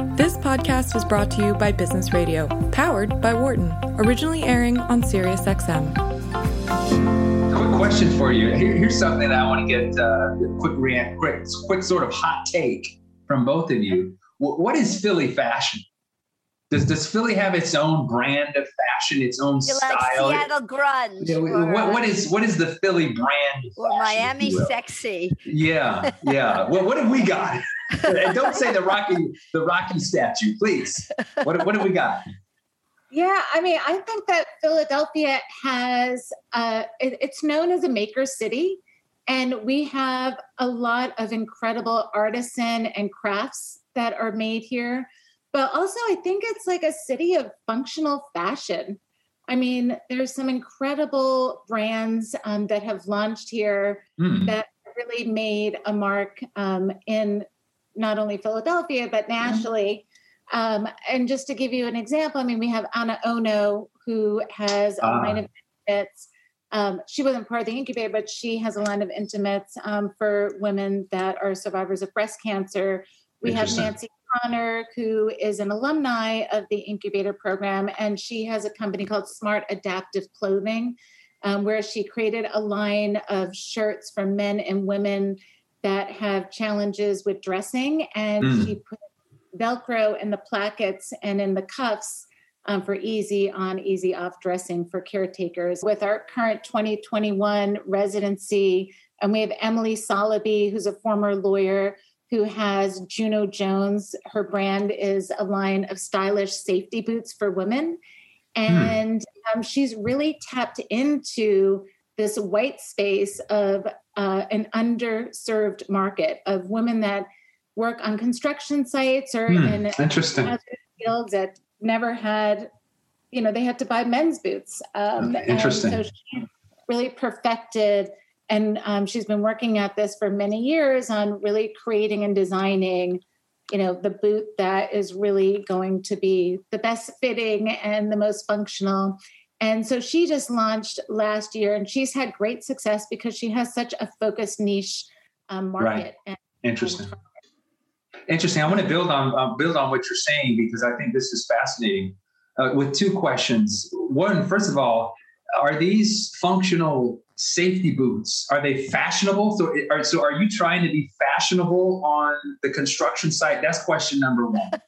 This podcast was brought to you by Business Radio, powered by Wharton, originally airing on SiriusXM. Quick question for you. Here, here's something that I want to get uh, quick, react, quick, quick sort of hot take from both of you. what is Philly fashion? Does, does Philly have its own brand of fashion, its own you style? Like Seattle grunge. Yeah, or, what, what is what is the Philly brand? Or fashion, Miami sexy. Yeah, yeah. well, what have we got? and don't say the Rocky the Rocky statue, please. What what have we got? Yeah, I mean, I think that Philadelphia has uh, it, it's known as a maker city, and we have a lot of incredible artisan and crafts that are made here. But also, I think it's like a city of functional fashion. I mean, there's some incredible brands um, that have launched here mm. that really made a mark um, in not only Philadelphia, but mm-hmm. nationally. Mm. Um, and just to give you an example, I mean, we have AnaOno, who has a line of intimates. Um, she wasn't part of the incubator, but she has a line of intimates um, for women that are survivors of breast cancer. We have Nancy Connor, who is an alumni of the incubator program, and she has a company called Smart Adaptive Clothing, um, where she created a line of shirts for men and women that have challenges with dressing, and mm. she put Velcro in the plackets and in the cuffs um, for easy on, easy off dressing for caretakers. With our current 2021 residency, and we have Emily Soloby, who's a former lawyer who has Juno Jones. Her brand is a line of stylish safety boots for women. Hmm. And um, she's really tapped into this white space of uh, an underserved market of women that work on construction sites or hmm. in interesting fields that never had, you know, they had to buy men's boots. Um, interesting. so she really perfected and um, she's been working at this for many years on really creating and designing you know the boot that is really going to be the best fitting and the most functional and so she just launched last year and she's had great success because she has such a focused niche um, market right. And, interesting. interesting. I want to build on uh, build on what you're saying because i think this is fascinating uh, with two questions. One first of all are these functional safety boots are they fashionable? So are, so are you trying to be fashionable on the construction site? That's question number one.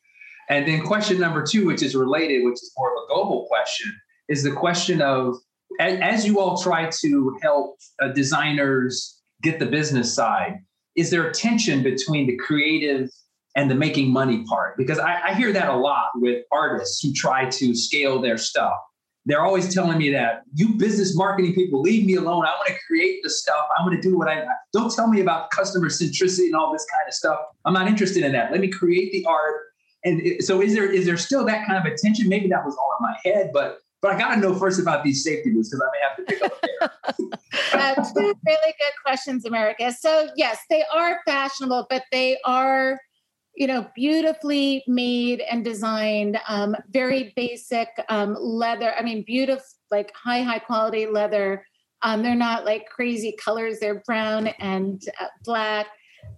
And then question number two which is related which is more of a global question is the question of as you all try to help uh, designers get the business side is there a tension between the creative and the making money part because I, I hear that a lot with artists who try to scale their stuff they're always telling me that you business marketing people leave me alone. I want to create the stuff. I want to do what I don't tell me about customer centricity and all this kind of stuff. I'm not interested in that. Let me create the art. And so is there is there still that kind of attention? Maybe that was all in my head, but but I got to know first about these safety boots because I may have to pick up there. uh, two really good questions, Americus. So yes, they are fashionable, but they are you know, beautifully made and designed, um, very basic um, leather. I mean, beautiful, like high, high quality leather. Um, they're not like crazy colors, they're brown and uh, black.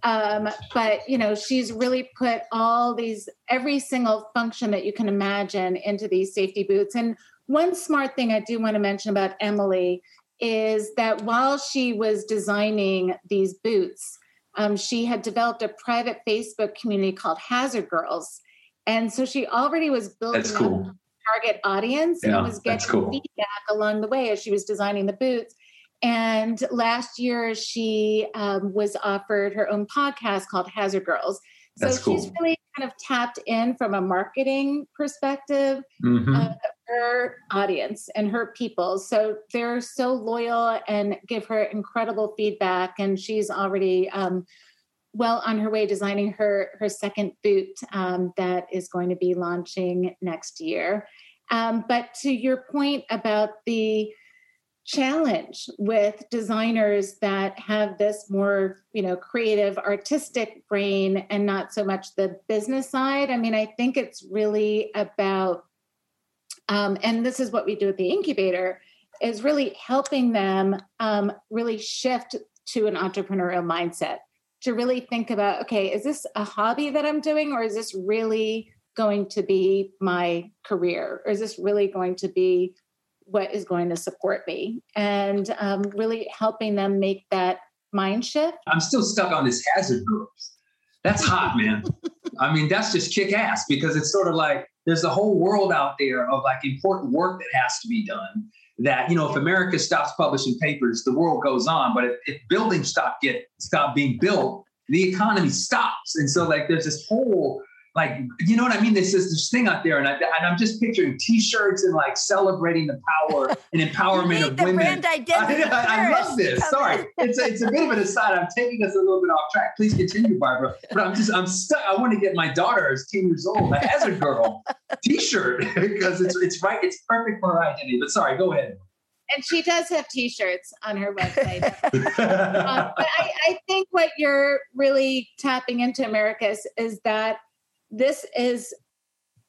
Um, but, you know, she's really put all these, every single function that you can imagine into these safety boots. And one smart thing I do want to mention about Emily is that while she was designing these boots, um, she had developed a private Facebook community called Hazard Girls. And so she already was building that's cool. target audience yeah, and was getting cool. feedback along the way as she was designing the boots. And last year, she um, was offered her own podcast called Hazard Girls. So That's she's cool. really kind of tapped in from a marketing perspective mm-hmm. uh, her audience and her people. So they're so loyal and give her incredible feedback. And she's already um, well on her way designing her her second boot um, that is going to be launching next year. Um, but to your point about the challenge with designers that have this more you know creative artistic brain and not so much the business side. I mean i think it's really about um, and this is what we do at the incubator is really helping them um, really shift to an entrepreneurial mindset to really think about okay, is this a hobby that I'm doing, or is this really going to be my career, or is this really going to be what is going to support me? And um, really helping them make that mind shift. I'm still stuck on this Hazard Girls. That's hot, man. I mean, that's just kick ass because it's sort of like there's a whole world out there of like important work that has to be done. That you know, if Americus stops publishing papers, the world goes on. But if, if buildings stop get stop being built, the economy stops. And so like there's this whole like you know what I mean? There's this, this thing out there, and, I, and I'm just picturing T-shirts and like celebrating the power and empowerment of women. Brand identity I, I, love this. Sorry, it's a, it's a bit of an aside. I'm taking us a little bit off track. Please continue, Barbara. But I'm just I'm stuck. I want to get my daughter, who's 10 years old, as a Hazard Girl T-shirt because it's it's right. It's perfect for her identity. But sorry, go ahead and she does have t-shirts on her website um, but I, I, think what you're really tapping into Americus is, is that this is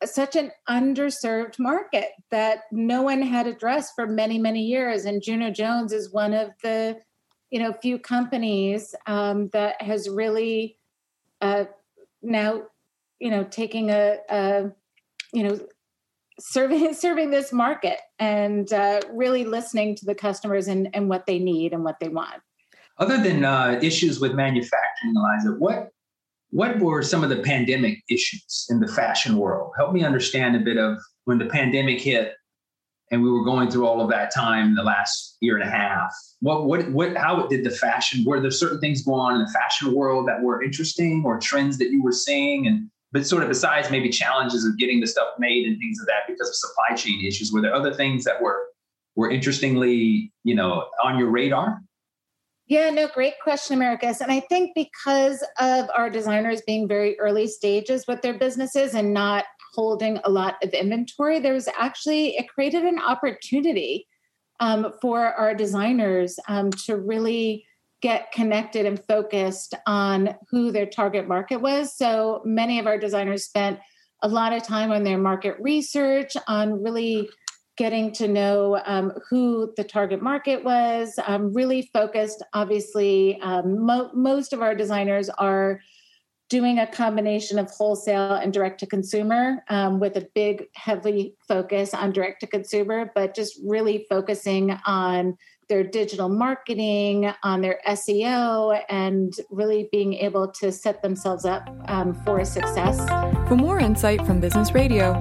such an underserved market that no one had addressed for many many years. And juno jones is one of the you know few companies um, that has really uh, now you know taking a, a you know serving serving this market and uh, really listening to the customers and, and what they need and what they want. Other than uh, issues with manufacturing Elissa what what were some of the pandemic issues in the fashion world? Help me understand a bit of when the pandemic hit and we were going through all of that time in the last year and a half. What, what, what, how did the fashion, were there certain things going on in the fashion world that were interesting or trends that you were seeing? And, but sort of besides maybe challenges of getting the stuff made and things of that because of supply chain issues, were there other things that were, were interestingly, you know, on your radar? Yeah, no, great question, Americus. And I think because of our designers being very early stages with their businesses and not holding a lot of inventory, there was actually, it created an opportunity um, for our designers um, to really get connected and focused on who their target market was. So many of our designers spent a lot of time on their market research, on really getting to know um, who the target market was, um, really focused. Obviously, um, mo- most of our designers are doing a combination of wholesale and direct to consumer um, with a big, heavy focus on direct to consumer, but just really focusing on their digital marketing, on their SEO, and really being able to set themselves up um, for success. For more insight from Business Radio,